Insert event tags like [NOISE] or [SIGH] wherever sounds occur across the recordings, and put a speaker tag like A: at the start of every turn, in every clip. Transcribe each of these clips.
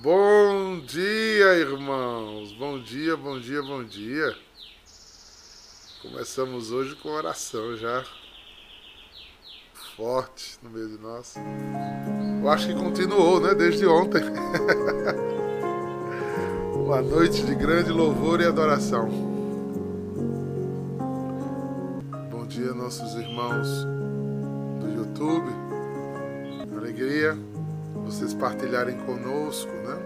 A: Bom dia, irmãos. Bom dia, bom dia, bom dia. Começamos hoje com oração já forte no meio de nós. Eu acho que continuou, né? Desde ontem. [LAUGHS] Uma noite de grande louvor e adoração. Bom dia, nossos irmãos do YouTube. Alegria vocês partilharem conosco, né?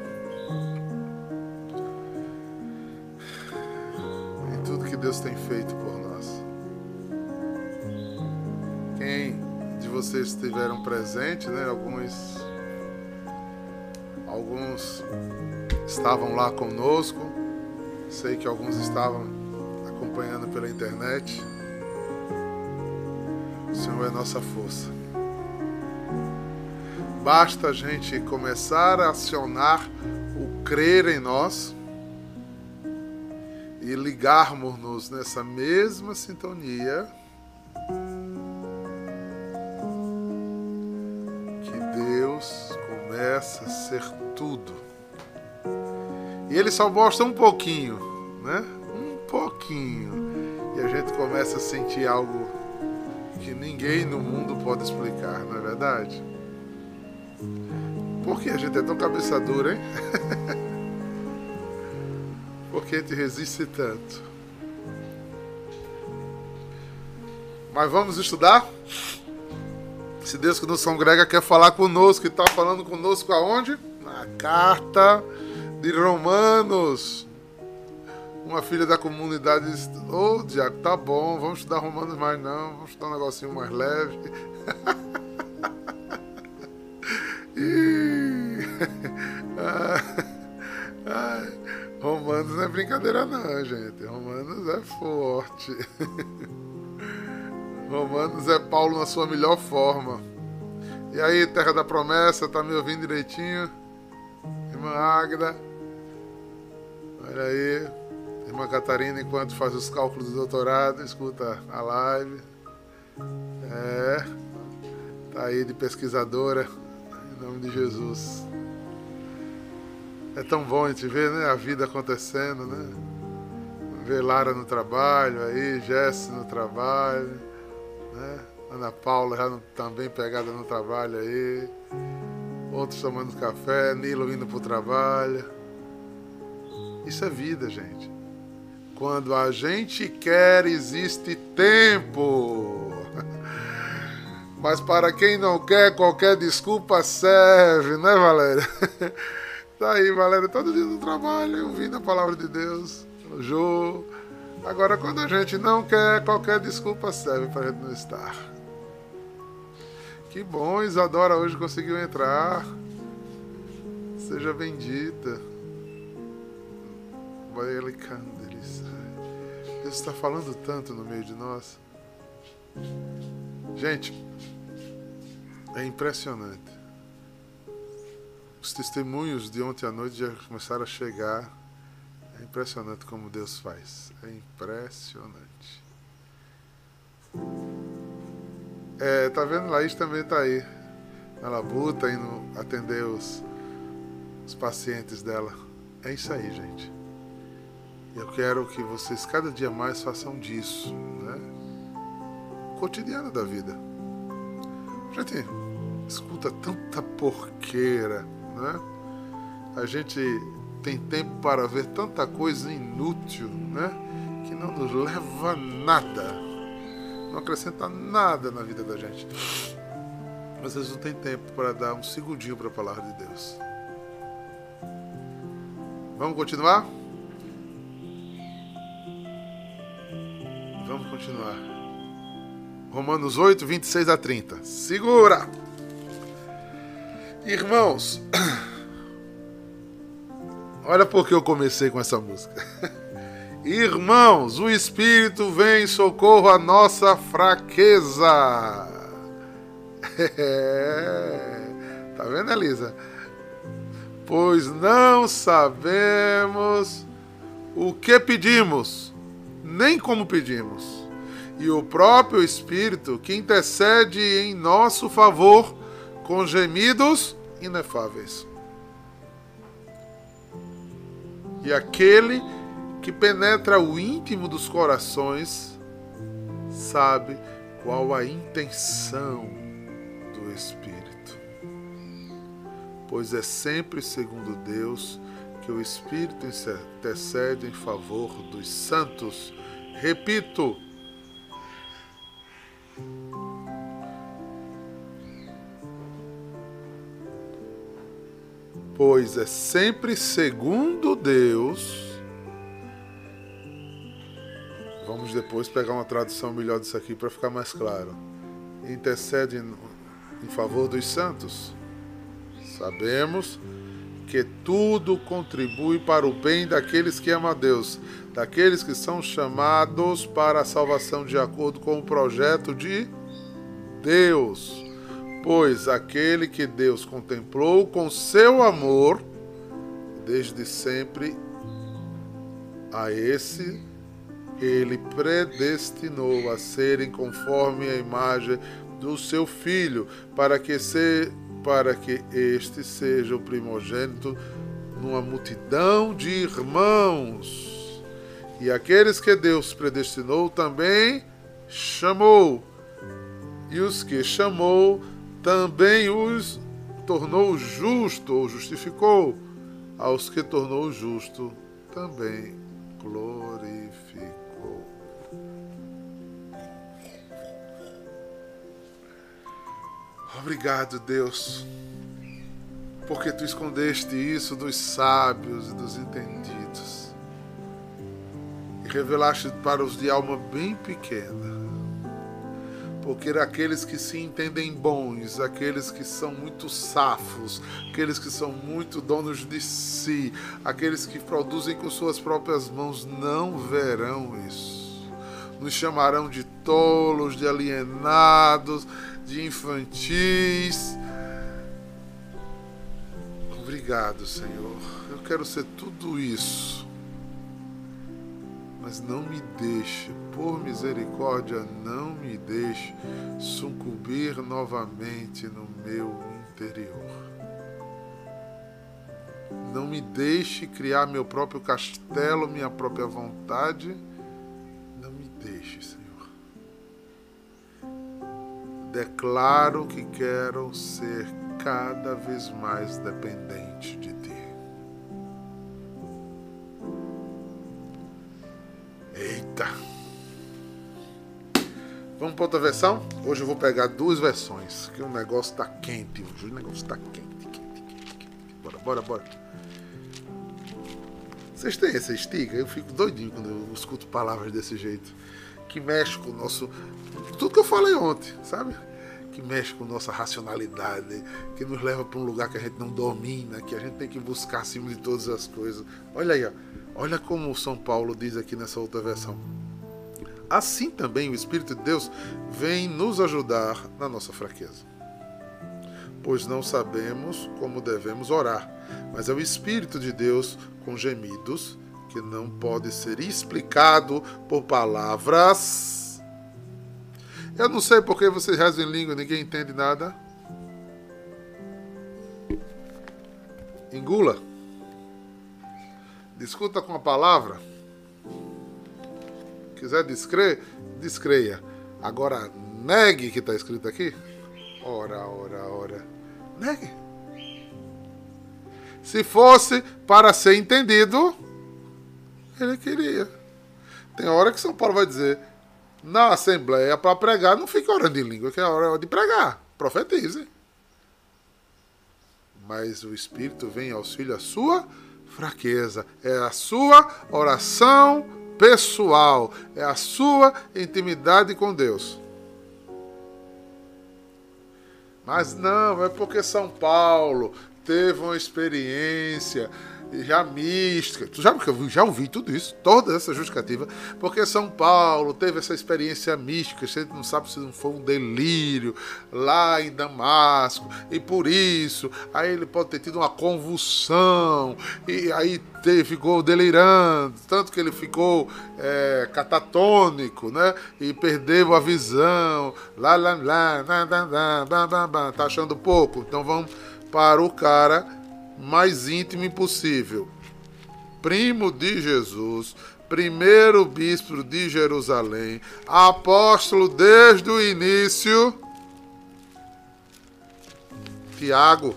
A: Em tudo que Deus tem feito por nós. Quem de vocês estiveram presentes, né? Alguns alguns estavam lá conosco. Sei que alguns estavam acompanhando pela internet. O Senhor é nossa força. Basta a gente começar a acionar o crer em nós e ligarmos-nos nessa mesma sintonia que Deus começa a ser tudo. E ele só mostra um pouquinho, né? Um pouquinho. E a gente começa a sentir algo que ninguém no mundo pode explicar, não é verdade? Por que a gente é tão cabeça dura, hein? [LAUGHS] Por que te resiste tanto? Mas vamos estudar? Se Deus que nos congrega quer falar conosco, e está falando conosco aonde? Na carta de Romanos. Uma filha da comunidade disse: Ô, oh, Diaco, tá bom, vamos estudar Romanos mais não, vamos estudar um negocinho mais leve. [LAUGHS] brincadeira não, gente. Romanos é forte. [LAUGHS] Romanos é Paulo na sua melhor forma. E aí, Terra da Promessa, tá me ouvindo direitinho? Irmã Águeda. Olha aí. Irmã Catarina, enquanto faz os cálculos do doutorado, escuta a live. É. Tá aí de pesquisadora. Em nome de Jesus. É tão bom a gente ver né, a vida acontecendo, né? Ver Lara no trabalho aí, Jesse no trabalho, né? Ana Paula já no, também pegada no trabalho aí, outros tomando café, Nilo indo pro trabalho. Isso é vida, gente. Quando a gente quer, existe tempo. [LAUGHS] Mas para quem não quer, qualquer desculpa serve, né, Valéria? [LAUGHS] Tá aí, Valéria, todo dia no trabalho, ouvindo a palavra de Deus, no Jô. Agora, quando a gente não quer, qualquer desculpa serve para a gente não estar. Que bom, Isadora hoje conseguiu entrar. Seja bendita. Deus está falando tanto no meio de nós. Gente, é impressionante. Os testemunhos de ontem à noite já começaram a chegar. É impressionante como Deus faz. É impressionante. É, tá vendo? Laís também tá aí. Na labuta, indo atender os, os pacientes dela. É isso aí, gente. Eu quero que vocês cada dia mais façam disso, né? Cotidiano da vida. Gente, escuta tanta porqueira né? A gente tem tempo para ver tanta coisa inútil, né? Que não nos leva a nada, não acrescenta nada na vida da gente. Às vezes não tem tempo para dar um segundinho para a palavra de Deus. Vamos continuar? Vamos continuar. Romanos 8, 26 a 30. Segura! Irmãos, olha por que eu comecei com essa música. Irmãos, o Espírito vem em socorro à nossa fraqueza. É, tá vendo, Elisa? Pois não sabemos o que pedimos, nem como pedimos. E o próprio Espírito que intercede em nosso favor com gemidos inefáveis. E aquele que penetra o íntimo dos corações sabe qual a intenção do Espírito. Pois é sempre segundo Deus que o Espírito intercede em favor dos santos. Repito, pois é sempre segundo Deus. Vamos depois pegar uma tradução melhor disso aqui para ficar mais claro. Intercede em favor dos santos. Sabemos que tudo contribui para o bem daqueles que amam a Deus, daqueles que são chamados para a salvação de acordo com o projeto de Deus. Pois aquele que Deus contemplou com seu amor, desde sempre, a esse ele predestinou a serem conforme a imagem do seu filho, para que se, para que este seja o primogênito numa multidão de irmãos. E aqueles que Deus predestinou também chamou. E os que chamou também os tornou justo ou justificou, aos que tornou justo também glorificou. Obrigado, Deus, porque tu escondeste isso dos sábios e dos entendidos e revelaste para os de alma bem pequena porque aqueles que se entendem bons, aqueles que são muito safos, aqueles que são muito donos de si, aqueles que produzem com suas próprias mãos, não verão isso. Nos chamarão de tolos, de alienados, de infantis. Obrigado, Senhor. Eu quero ser tudo isso mas não me deixe, por misericórdia, não me deixe sucumbir novamente no meu interior. Não me deixe criar meu próprio castelo, minha própria vontade. Não me deixe, Senhor. Declaro que quero ser cada vez mais dependente Vamos para outra versão? Hoje eu vou pegar duas versões, que o negócio tá quente hoje. O negócio tá quente, quente, quente, quente. Bora, bora, bora. Vocês têm essa estiga? Eu fico doidinho quando eu escuto palavras desse jeito. Que mexe com o nosso. Tudo que eu falei ontem, sabe? Que mexe com nossa racionalidade, que nos leva para um lugar que a gente não domina, que a gente tem que buscar acima de todas as coisas. Olha aí, ó. Olha como São Paulo diz aqui nessa outra versão. Assim também o Espírito de Deus vem nos ajudar na nossa fraqueza. Pois não sabemos como devemos orar, mas é o Espírito de Deus com gemidos que não pode ser explicado por palavras. Eu não sei porque vocês rezam em língua e ninguém entende nada. Engula discuta com a palavra. Quiser descrer, descreia. Agora, negue que está escrito aqui. Ora, ora, ora. Negue. Se fosse para ser entendido, ele queria. Tem hora que São Paulo vai dizer: na assembleia para pregar, não fique orando em língua, que é hora de pregar. Profetize. Mas o Espírito vem em auxílio à sua fraqueza, é a sua oração pessoal, é a sua intimidade com Deus. Mas não, é porque São Paulo teve uma experiência já mística. Tu já, já ouvi tudo isso, toda essa justificativa, porque São Paulo teve essa experiência mística, a gente não sabe se não foi um delírio lá em Damasco, e por isso, aí ele pode ter tido uma convulsão, e aí teve, ficou delirando, tanto que ele ficou é, catatônico, né? E perdeu a visão, lá, lá, lá, lá, lá, lá, lá, lá, lá, tá achando pouco? Então vamos para o cara mais íntimo impossível. primo de Jesus, primeiro bispo de Jerusalém, apóstolo desde o início. Tiago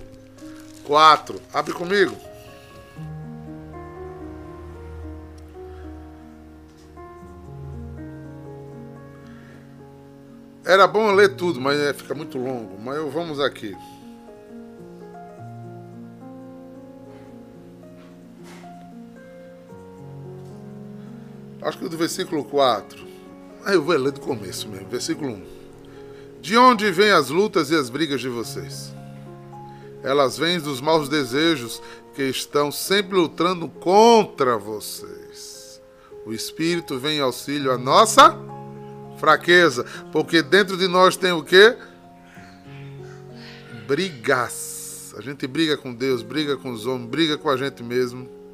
A: 4. Abre comigo. Era bom ler tudo, mas é, fica muito longo. Mas vamos aqui. Acho que do versículo 4. Aí ah, eu vou ler do começo mesmo, versículo 1. De onde vêm as lutas e as brigas de vocês? Elas vêm dos maus desejos que estão sempre lutando contra vocês. O Espírito vem em auxílio à nossa fraqueza, porque dentro de nós tem o quê? Brigas. A gente briga com Deus, briga com os homens, briga com a gente mesmo.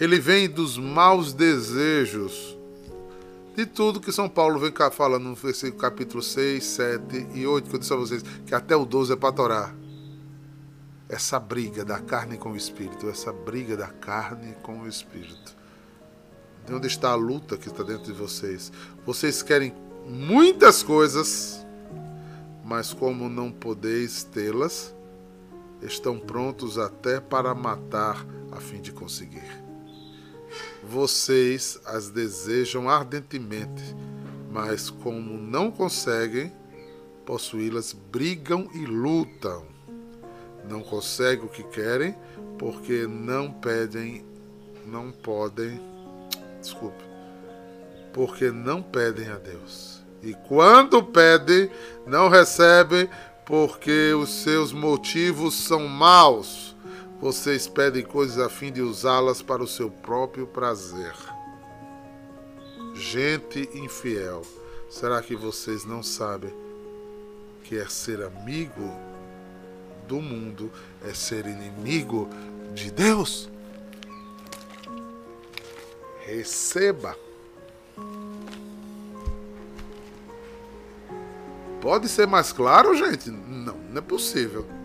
A: Ele vem dos maus desejos de tudo que São Paulo vem cá falando no versículo capítulo 6, 7 e 8, que eu disse a vocês, que até o 12 é para torar. Essa briga da carne com o espírito, essa briga da carne com o espírito. De onde está a luta que está dentro de vocês? Vocês querem muitas coisas, mas como não podeis tê-las, estão prontos até para matar a fim de conseguir. Vocês as desejam ardentemente, mas como não conseguem possuí-las, brigam e lutam. Não conseguem o que querem porque não pedem, não podem, desculpe, porque não pedem a Deus. E quando pedem, não recebem porque os seus motivos são maus vocês pedem coisas a fim de usá-las para o seu próprio prazer. Gente infiel, será que vocês não sabem que é ser amigo do mundo é ser inimigo de Deus? Receba. Pode ser mais claro, gente? Não, não é possível.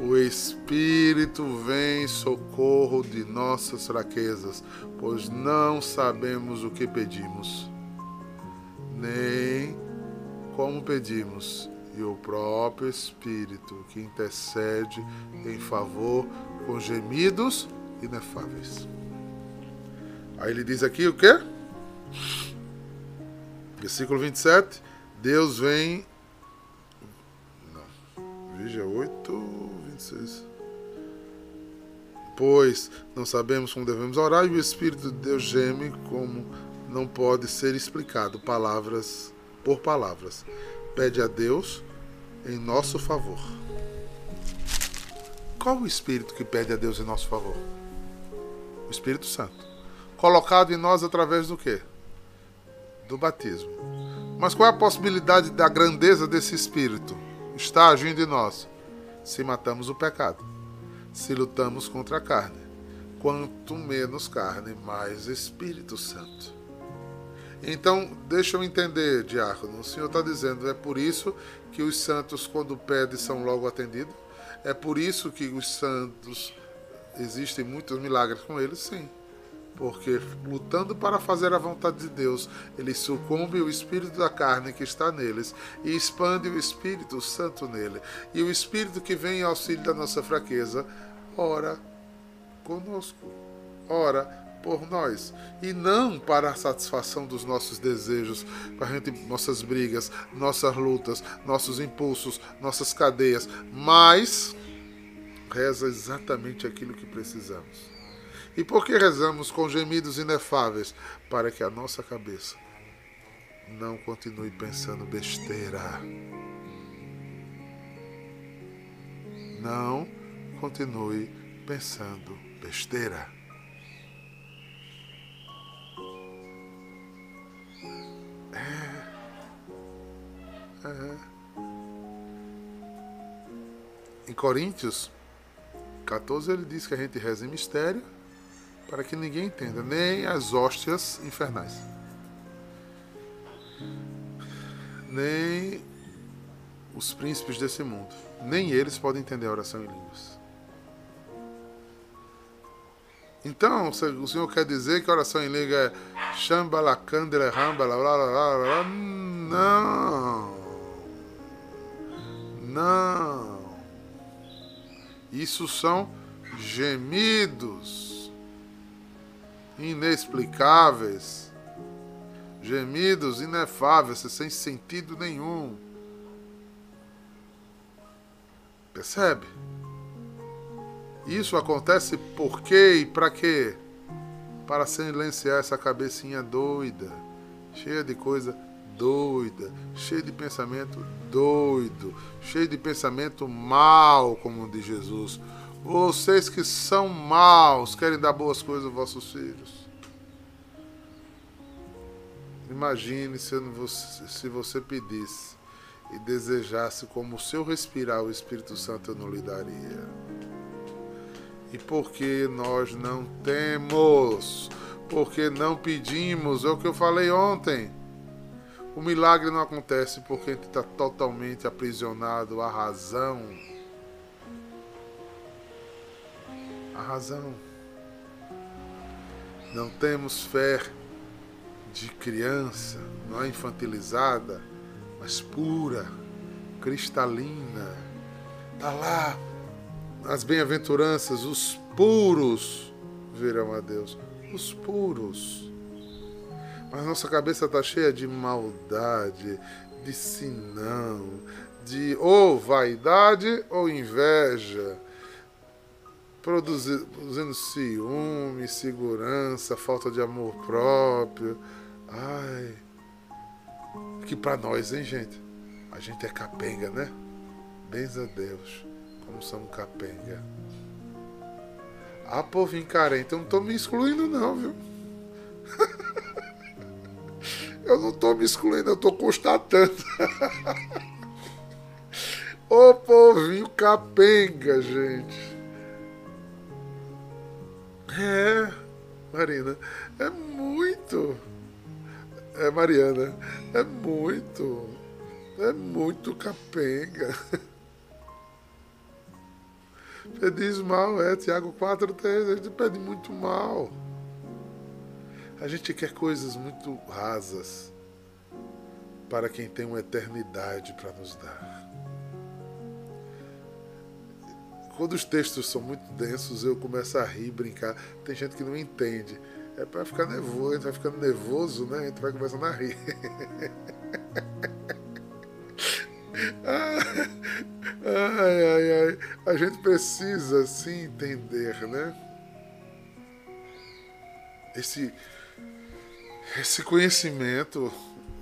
A: O Espírito vem em socorro de nossas fraquezas, pois não sabemos o que pedimos, nem como pedimos. E o próprio Espírito que intercede em favor com gemidos inefáveis. Aí ele diz aqui o quê? Versículo 27. Deus vem. Pois não sabemos como devemos orar e o Espírito de Deus geme como não pode ser explicado, palavras por palavras. Pede a Deus em nosso favor. Qual o Espírito que pede a Deus em nosso favor? O Espírito Santo. Colocado em nós através do quê? Do batismo. Mas qual é a possibilidade da grandeza desse Espírito? Está agindo em nós se matamos o pecado, se lutamos contra a carne. Quanto menos carne, mais Espírito Santo. Então, deixa eu entender, diácono. O senhor está dizendo, é por isso que os santos, quando pedem, são logo atendidos? É por isso que os santos, existem muitos milagres com eles? Sim porque lutando para fazer a vontade de Deus, eles sucumbem o espírito da carne que está neles e expande o Espírito Santo nele. E o Espírito que vem em auxílio da nossa fraqueza, ora conosco, ora por nós e não para a satisfação dos nossos desejos, para gente, nossas brigas, nossas lutas, nossos impulsos, nossas cadeias, mas reza exatamente aquilo que precisamos. E por que rezamos com gemidos inefáveis? Para que a nossa cabeça não continue pensando besteira. Não continue pensando besteira. É. É. Em Coríntios 14 ele diz que a gente reza em mistério para que ninguém entenda, nem as hóstias infernais, nem os príncipes desse mundo, nem eles podem entender a oração em línguas. Então, o Senhor quer dizer que a oração em língua é Shambhalakandele Rambala, blá, blá, blá, blá. Não. Não. Isso são gemidos inexplicáveis, gemidos inefáveis, sem sentido nenhum. Percebe? Isso acontece por quê e para quê? Para silenciar essa cabecinha doida, cheia de coisa doida, cheia de pensamento doido, cheia de pensamento mal, como diz Jesus. Vocês que são maus, querem dar boas coisas aos vossos filhos. Imagine se você, se você pedisse e desejasse como o seu respirar o Espírito Santo eu não lhe daria. E porque nós não temos, porque não pedimos, é o que eu falei ontem. O milagre não acontece porque a gente está totalmente aprisionado à razão. A razão. Não temos fé de criança, não é infantilizada, mas pura, cristalina. Está lá as bem-aventuranças, os puros verão a Deus. Os puros. Mas nossa cabeça está cheia de maldade, de sinão, de ou vaidade ou inveja, produzindo, ciúme, segurança, falta de amor próprio. Ai, que para nós, hein, gente? A gente é capenga, né? Bens a Deus como somos capenga. Ah, povo carente, eu não tô me excluindo não, viu? [LAUGHS] eu não tô me excluindo, eu tô constatando. [LAUGHS] Ô povinho capenga, gente. É, Marina, é muito. É, Mariana, é muito. É muito capenga. Pedis mal, é, Tiago 4, 3, a gente pede muito mal. A gente quer coisas muito rasas para quem tem uma eternidade para nos dar. Quando os textos são muito densos, eu começo a rir, brincar. Tem gente que não entende. É para ficar nervoso, a gente vai ficando nervoso, né? A gente vai começando a rir. [LAUGHS] Ai, ai, ai. A gente precisa sim entender, né? Esse, esse conhecimento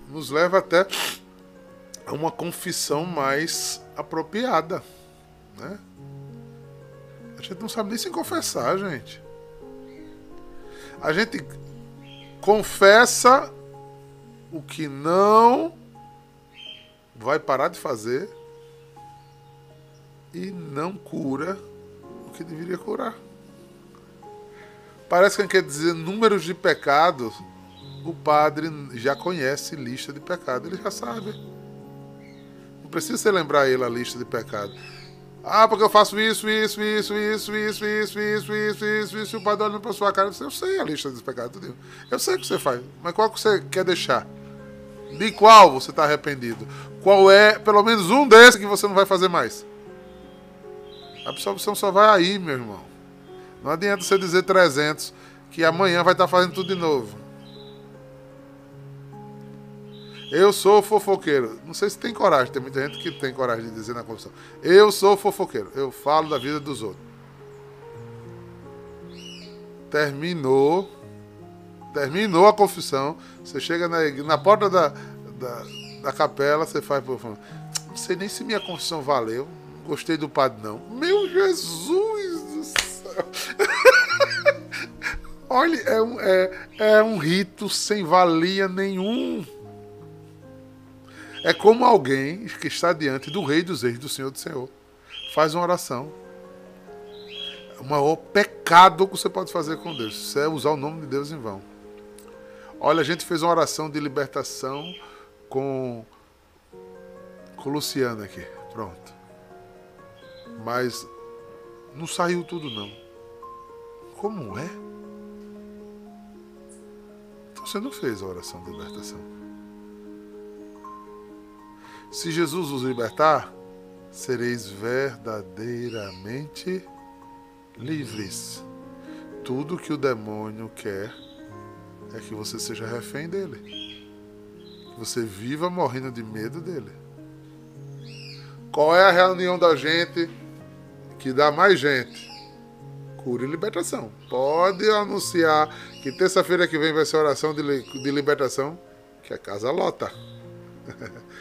A: nos leva até a uma confissão mais apropriada, né? A gente não sabe nem se confessar, gente. A gente confessa o que não vai parar de fazer e não cura o que deveria curar. Parece que quer dizer números de pecados. O padre já conhece lista de pecados, ele já sabe. Não precisa você lembrar ele a lista de pecados. Ah, porque eu faço isso, isso, isso, isso, isso, isso, isso, isso, isso, isso, e o padre olhando para sua cara e eu sei a lista dos pecados, eu sei o que você faz, mas qual que você quer deixar? De qual você está arrependido? Qual é, pelo menos um desses que você não vai fazer mais? A absorção só vai aí, meu irmão. Não adianta você dizer 300 que amanhã vai estar fazendo tudo de novo. Eu sou fofoqueiro. Não sei se tem coragem, tem muita gente que tem coragem de dizer na confissão. Eu sou fofoqueiro. Eu falo da vida dos outros. Terminou. Terminou a confissão. Você chega na, na porta da, da, da capela, você faz. Não sei nem se minha confissão valeu gostei do padre, não. Meu Jesus do céu! [LAUGHS] Olha, é um, é, é um rito sem valia nenhum. É como alguém que está diante do Rei dos Reis, do Senhor do Senhor. Faz uma oração. O maior pecado que você pode fazer com Deus. É usar o nome de Deus em vão. Olha, a gente fez uma oração de libertação com, com Luciano aqui. Pronto. Mas não saiu tudo não. Como é? você não fez a oração de libertação. Se Jesus os libertar, sereis verdadeiramente livres. Tudo que o demônio quer é que você seja refém dele. Que você viva morrendo de medo dele. Qual é a reunião da gente que dá mais gente? Cura e libertação. Pode anunciar que terça-feira que vem vai ser oração de, libertação, que a casa lota. [LAUGHS]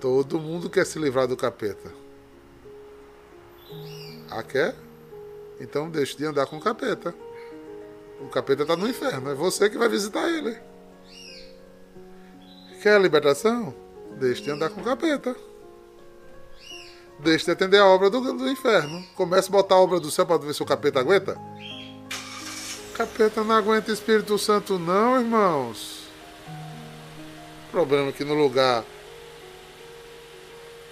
A: Todo mundo quer se livrar do capeta. Ah, quer? Então deixe de andar com o capeta. O capeta está no inferno. É você que vai visitar ele. Quer a libertação? Deixe de andar com o capeta. Deixe de atender a obra do, do inferno. Comece a botar a obra do céu para ver se o capeta aguenta. Capeta não aguenta Espírito Santo, não, irmãos. O problema é que no lugar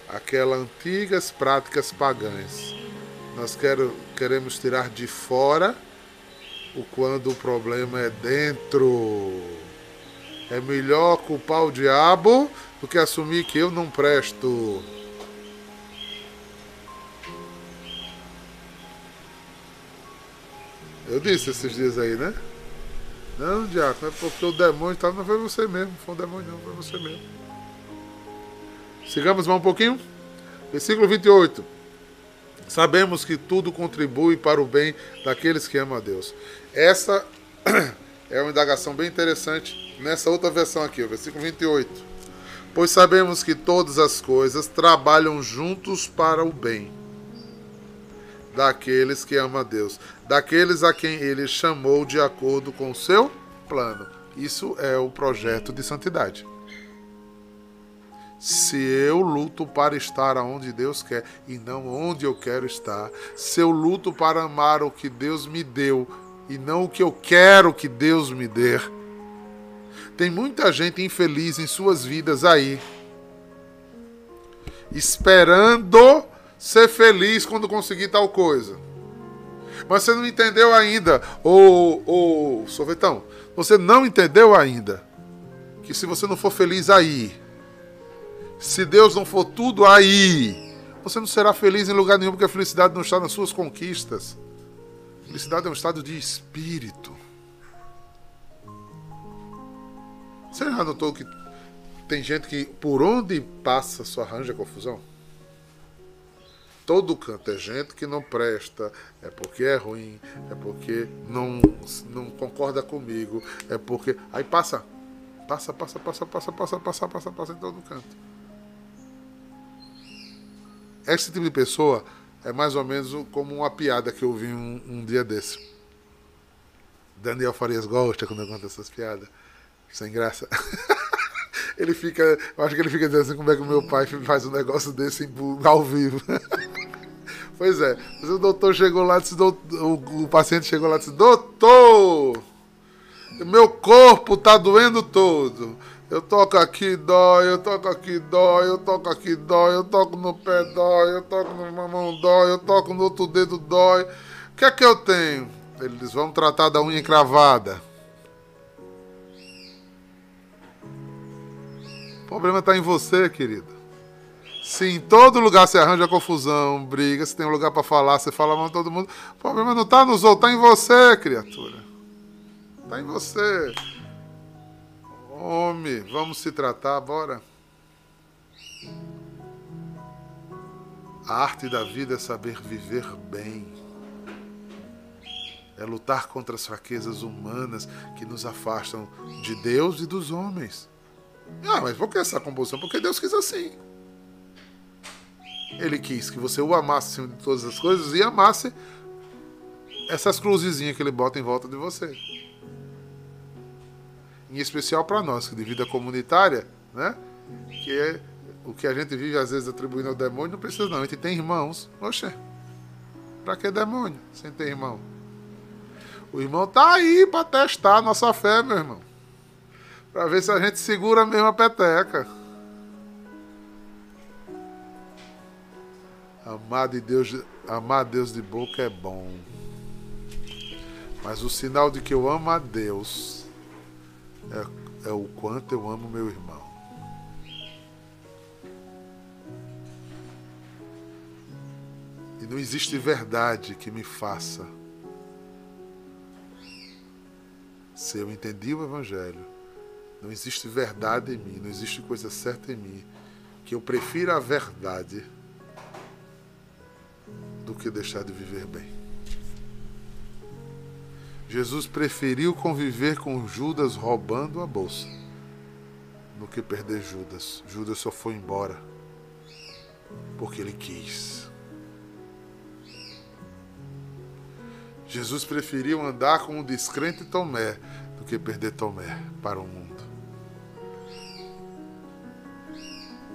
A: aquelas antigas práticas pagãs. Nós quero, queremos tirar de fora o quando o problema é dentro. É melhor culpar o diabo do que assumir que eu não presto. Eu disse esses dias aí, né? Não, Diácono, é porque o demônio estava, não foi você mesmo, foi um demônio não, foi você mesmo. Sigamos mais um pouquinho. Versículo 28. Sabemos que tudo contribui para o bem daqueles que amam a Deus. Essa [CLEARS THROAT] é uma indagação bem interessante nessa outra versão aqui, o versículo 28. Pois sabemos que todas as coisas trabalham juntos para o bem daqueles que amam a Deus, daqueles a quem ele chamou de acordo com o seu plano. Isso é o projeto de santidade se eu luto para estar aonde Deus quer e não onde eu quero estar, se eu luto para amar o que Deus me deu e não o que eu quero que Deus me dê. Tem muita gente infeliz em suas vidas aí, esperando ser feliz quando conseguir tal coisa. Mas você não entendeu ainda, ô, ô sorvetão, você não entendeu ainda que se você não for feliz aí, se Deus não for tudo aí, você não será feliz em lugar nenhum, porque a felicidade não está nas suas conquistas. Felicidade é um estado de espírito. Você já notou que tem gente que por onde passa só arranja confusão? Todo canto é gente que não presta, é porque é ruim, é porque não, não concorda comigo, é porque. Aí passa, passa, passa, passa, passa, passa, passa, passa, passa em todo canto. Esse tipo de pessoa é mais ou menos como uma piada que eu vi um, um dia desse. Daniel Farias gosta quando eu conto essas piadas. Sem graça. [LAUGHS] ele fica. Eu acho que ele fica dizendo assim como é que o meu pai faz um negócio desse ao vivo. [LAUGHS] pois é. O doutor chegou lá e disse, o, o paciente chegou lá e disse, doutor! Meu corpo tá doendo todo. Eu toco aqui, dói, eu toco aqui, dói, eu toco aqui, dói, eu toco no pé, dói, eu toco na mão, dói, eu toco no outro dedo, dói. O que é que eu tenho? Eles vão tratar da unha encravada. O problema está em você, querido. Se em todo lugar você arranja confusão, briga, se tem um lugar para falar, você fala mal todo mundo. O problema não está nos outros, está em você, criatura. Está em você. Homem, vamos se tratar, bora. A arte da vida é saber viver bem. É lutar contra as fraquezas humanas que nos afastam de Deus e dos homens. Ah, mas por que essa composição? Porque Deus quis assim. Ele quis que você o amasse acima de todas as coisas e amasse essas cruzezinhas que ele bota em volta de você em especial para nós, de vida comunitária, né? Que é o que a gente vive às vezes atribuindo ao demônio, não precisa não. A gente tem irmãos. Oxê, para que demônio sem ter irmão? O irmão tá aí para testar a nossa fé, meu irmão. Para ver se a gente segura a mesma peteca. Amar de Deus, amar Deus de boca é bom. Mas o sinal de que eu amo a Deus é é o quanto eu amo meu irmão. E não existe verdade que me faça. Se eu entendi o Evangelho, não existe verdade em mim, não existe coisa certa em mim, que eu prefira a verdade do que deixar de viver bem. Jesus preferiu conviver com Judas roubando a bolsa do que perder Judas. Judas só foi embora porque ele quis. Jesus preferiu andar com o descrente Tomé do que perder Tomé para o mundo.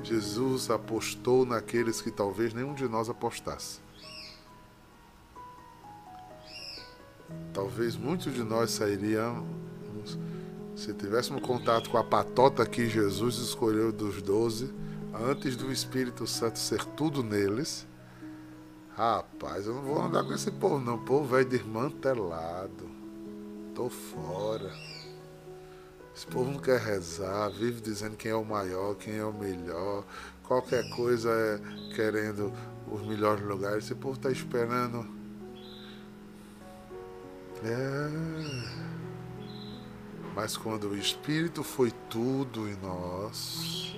A: Jesus apostou naqueles que talvez nenhum de nós apostasse. Talvez muitos de nós sairíamos, se tivéssemos contato com a patota que Jesus escolheu dos doze, antes do Espírito Santo ser tudo neles. Rapaz, eu não vou andar com esse povo, não. O povo é desmantelado. Tô fora. Esse povo não quer rezar, vive dizendo quem é o maior, quem é o melhor. Qualquer coisa é querendo os melhores lugares. Esse povo está esperando é. Mas quando o Espírito foi tudo em nós,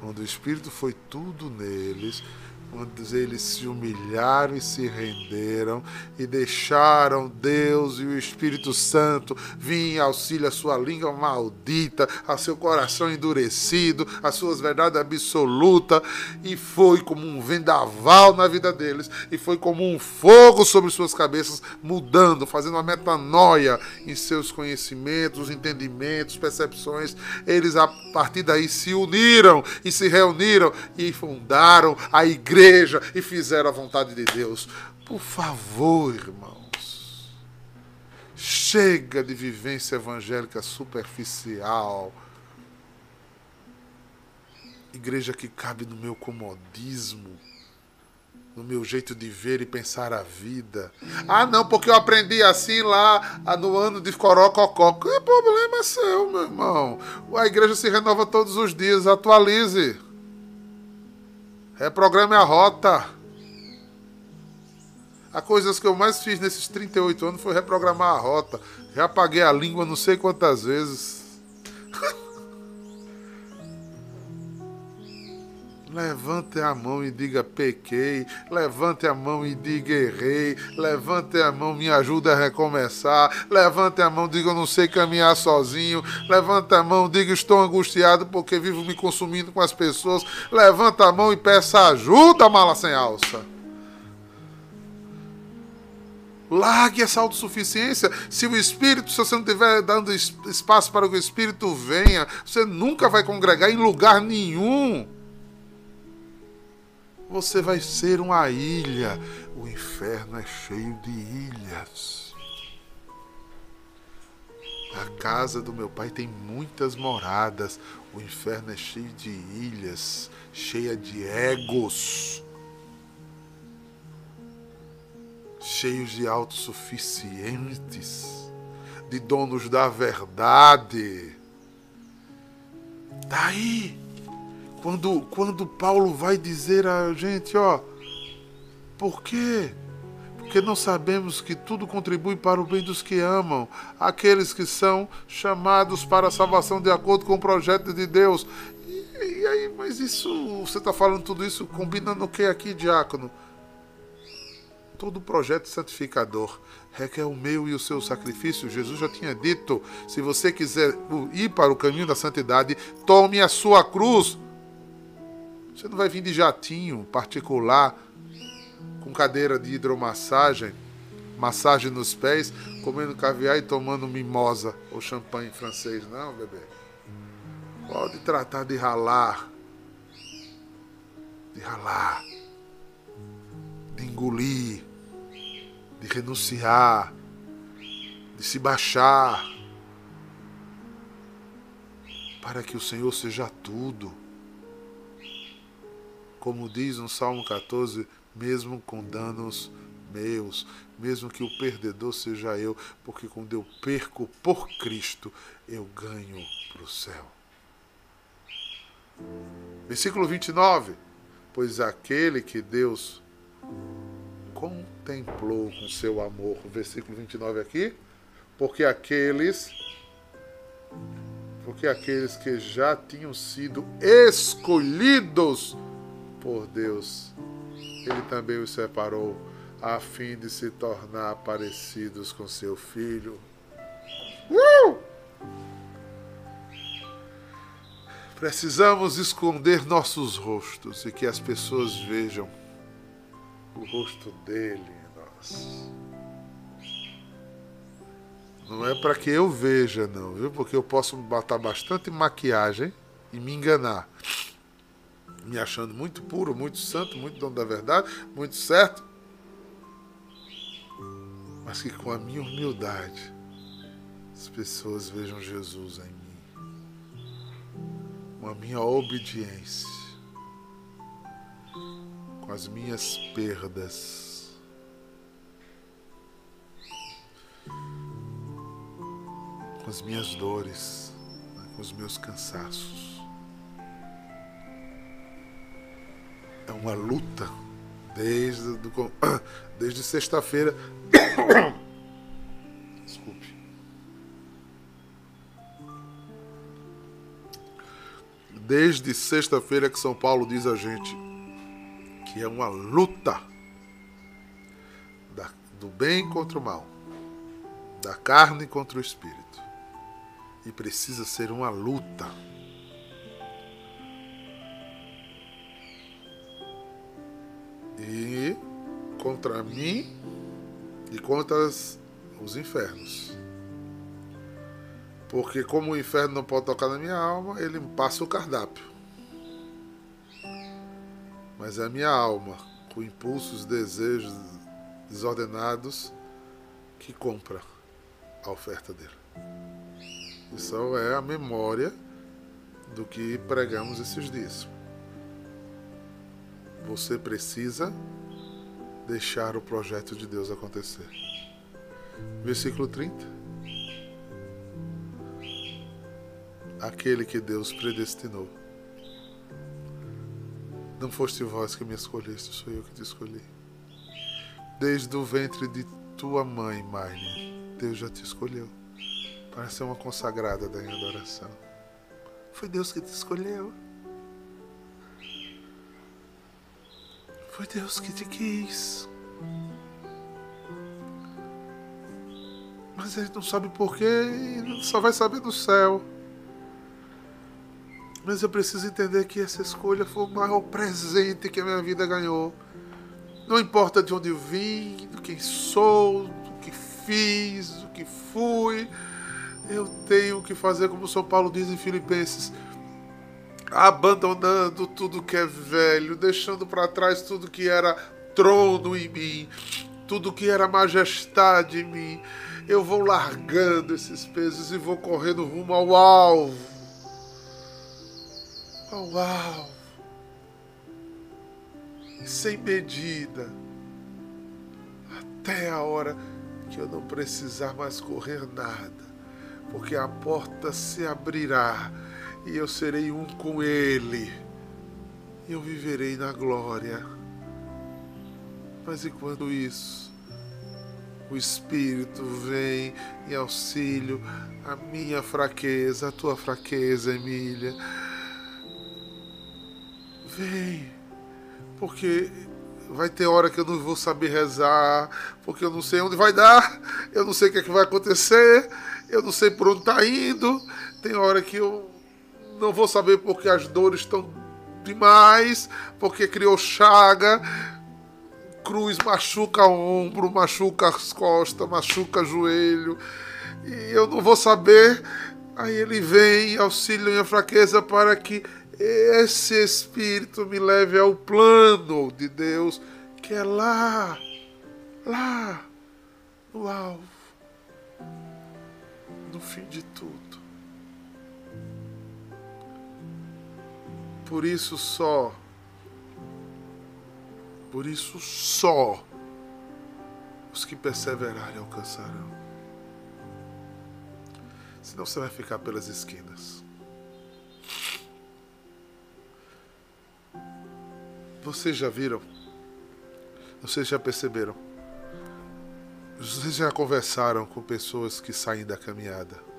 A: quando o Espírito foi tudo neles, quando eles se humilharam e se renderam e deixaram Deus e o Espírito Santo vir em auxílio à sua língua maldita, ao seu coração endurecido, às suas verdades absolutas, e foi como um vendaval na vida deles, e foi como um fogo sobre suas cabeças, mudando, fazendo uma metanoia em seus conhecimentos, entendimentos, percepções. Eles, a partir daí, se uniram e se reuniram e fundaram a igreja igreja e fizeram a vontade de Deus. Por favor, irmãos, chega de vivência evangélica superficial. Igreja que cabe no meu comodismo, no meu jeito de ver e pensar a vida. Ah, não, porque eu aprendi assim lá ah, no ano de Corococó. Que problema seu, meu irmão? A igreja se renova todos os dias, atualize. Reprograme a rota. A coisas que eu mais fiz nesses 38 anos foi reprogramar a rota. Já apaguei a língua não sei quantas vezes. [LAUGHS] Levante a mão e diga pequei. Levante a mão e diga errei. Levante a mão, me ajuda a recomeçar. Levante a mão, diga eu não sei caminhar sozinho. Levante a mão, diga estou angustiado porque vivo me consumindo com as pessoas. Levante a mão e peça ajuda, mala sem alça. Largue essa autossuficiência. Se o Espírito, se você não estiver dando espaço para que o Espírito venha, você nunca vai congregar em lugar nenhum você vai ser uma ilha. O inferno é cheio de ilhas. A casa do meu pai tem muitas moradas. O inferno é cheio de ilhas, cheia de egos, cheios de autossuficientes, de donos da verdade. Daí quando, quando Paulo vai dizer a gente, ó, por quê? Porque não sabemos que tudo contribui para o bem dos que amam, aqueles que são chamados para a salvação de acordo com o projeto de Deus. E, e aí, mas isso, você está falando tudo isso combinando o que aqui, diácono? todo projeto santificador requer o meu e o seu sacrifício. Jesus já tinha dito: se você quiser ir para o caminho da santidade, tome a sua cruz. Você não vai vir de jatinho particular, com cadeira de hidromassagem, massagem nos pés, comendo caviar e tomando mimosa ou champanhe francês, não, bebê. Pode tratar de ralar. De ralar. De engolir. De renunciar. De se baixar. Para que o Senhor seja tudo como diz no Salmo 14, mesmo com danos meus, mesmo que o perdedor seja eu, porque quando eu perco por Cristo, eu ganho para o céu. Versículo 29. Pois aquele que Deus contemplou com seu amor, versículo 29 aqui, porque aqueles porque aqueles que já tinham sido escolhidos por Deus, ele também os separou a fim de se tornar parecidos com seu filho. Uh! Precisamos esconder nossos rostos e que as pessoas vejam o rosto dele em nós. Não é para que eu veja, não, viu? Porque eu posso botar bastante maquiagem e me enganar. Me achando muito puro, muito santo, muito dono da verdade, muito certo. Mas que com a minha humildade as pessoas vejam Jesus em mim com a minha obediência, com as minhas perdas. Com as minhas dores, né, com os meus cansaços. É uma luta desde, [COUGHS] desde sexta-feira. [COUGHS] desde sexta-feira que São Paulo diz a gente que é uma luta da, do bem contra o mal, da carne contra o espírito. E precisa ser uma luta. E contra mim e contra os infernos. Porque como o inferno não pode tocar na minha alma, ele passa o cardápio. Mas é a minha alma, com impulsos, desejos desordenados, que compra a oferta dele. Isso é a memória do que pregamos esses dias. Você precisa deixar o projeto de Deus acontecer. Versículo 30. aquele que Deus predestinou. Não foste vós que me escolheste, sou eu que te escolhi. Desde o ventre de tua mãe, Marne, Deus já te escolheu para ser uma consagrada da adoração. Foi Deus que te escolheu. Foi Deus que te quis. Mas ele não sabe porquê e só vai saber do céu. Mas eu preciso entender que essa escolha foi o maior presente que a minha vida ganhou. Não importa de onde eu vim, do quem sou, do que fiz, do que fui. Eu tenho que fazer como São Paulo diz em Filipenses, abandonando tudo que é velho, deixando para trás tudo que era trono em mim, tudo que era majestade em mim. Eu vou largando esses pesos e vou correndo rumo ao alvo. Ao alvo, sem medida, até a hora que eu não precisar mais correr nada, porque a porta se abrirá e eu serei um com Ele. Eu viverei na glória. Mas enquanto isso, o Espírito vem em auxílio à minha fraqueza, à tua fraqueza, Emília Vem, porque vai ter hora que eu não vou saber rezar, porque eu não sei onde vai dar, eu não sei o que, é que vai acontecer, eu não sei por onde está indo. Tem hora que eu não vou saber porque as dores estão demais, porque criou chaga, cruz machuca o ombro, machuca as costas, machuca o joelho, e eu não vou saber. Aí ele vem, auxilia minha fraqueza para que esse Espírito me leve ao plano de Deus, que é lá, lá, no alvo, no fim de tudo. Por isso só, por isso só, Os que perseverarem alcançarão. Senão você vai ficar pelas esquinas. Vocês já viram? Vocês já perceberam? Vocês já conversaram com pessoas que saem da caminhada?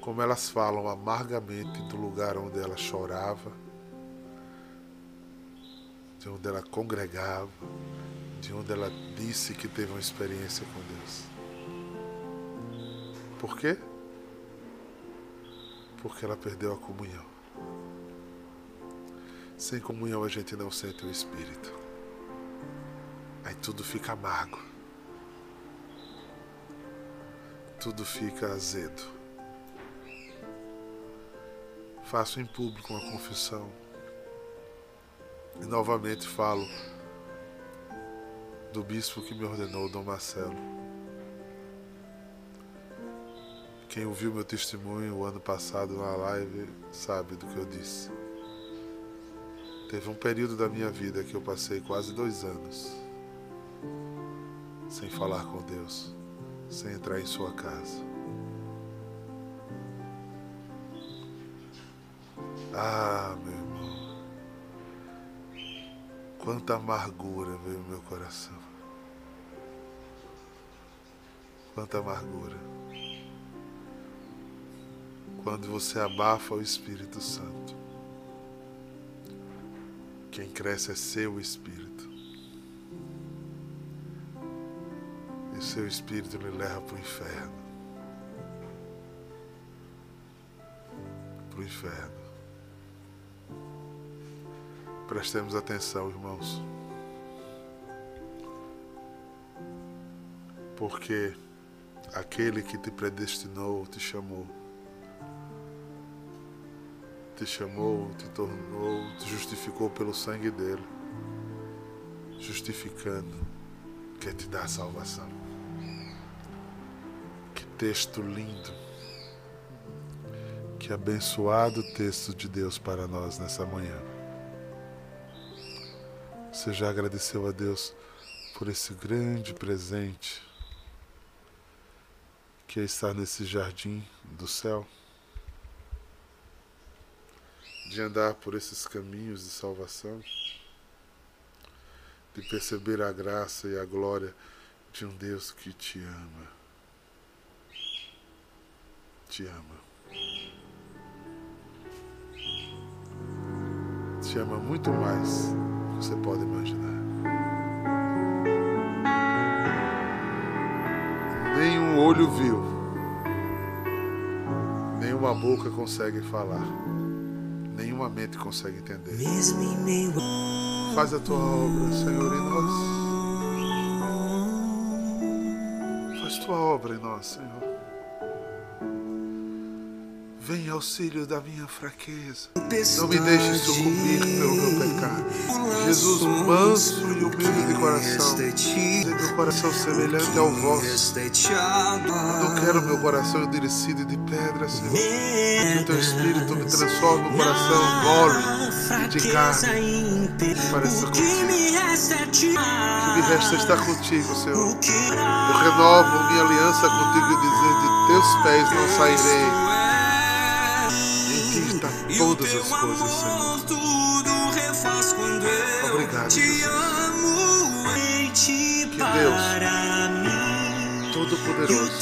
A: Como elas falam amargamente do lugar onde ela chorava, de onde ela congregava, de onde ela disse que teve uma experiência com Deus. Por quê? Porque ela perdeu a comunhão. Sem comunhão a gente não sente o Espírito. Aí tudo fica amargo. Tudo fica azedo. Faço em público uma confissão. E novamente falo do bispo que me ordenou, Dom Marcelo. Quem ouviu meu testemunho o ano passado na live sabe do que eu disse. Teve um período da minha vida que eu passei quase dois anos sem falar com Deus, sem entrar em sua casa. Ah, meu irmão, quanta amargura veio no meu coração. Quanta amargura. Quando você abafa o Espírito Santo, quem cresce é seu Espírito. o seu espírito lhe leva para o inferno. Para o inferno. Prestemos atenção, irmãos. Porque aquele que te predestinou, te chamou. Te chamou, te tornou, te justificou pelo sangue dele. Justificando, quer te dar salvação texto lindo. Que abençoado texto de Deus para nós nessa manhã. Você já agradeceu a Deus por esse grande presente que é estar nesse jardim do céu? De andar por esses caminhos de salvação? De perceber a graça e a glória de um Deus que te ama te ama. Te ama muito mais você pode imaginar. Nenhum olho viu, nenhuma boca consegue falar, nenhuma mente consegue entender. Faz a tua obra, Senhor, em nós. Faz tua obra em nós, Senhor. Vem auxílio da minha fraqueza. Não me deixe sucumbir pelo meu pecado. Jesus, manso e humilde de coração. Tem meu coração semelhante ao vosso. Eu não quero meu coração endurecido de pedra, Senhor. Que o teu Espírito me transforme o coração mole e de carne. Pareça contigo. Que me resta estar contigo, Senhor. Eu renovo minha aliança contigo e dizer: de teus pés não sairei todas as coisas, Senhor. Obrigado, Jesus. Que Deus Todo-Poderoso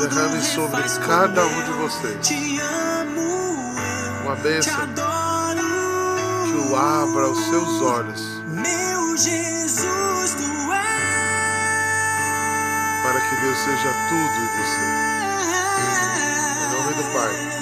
A: derrame sobre cada um de vocês uma bênção que o abra os seus olhos. Para que Deus seja tudo em você. Em nome do Pai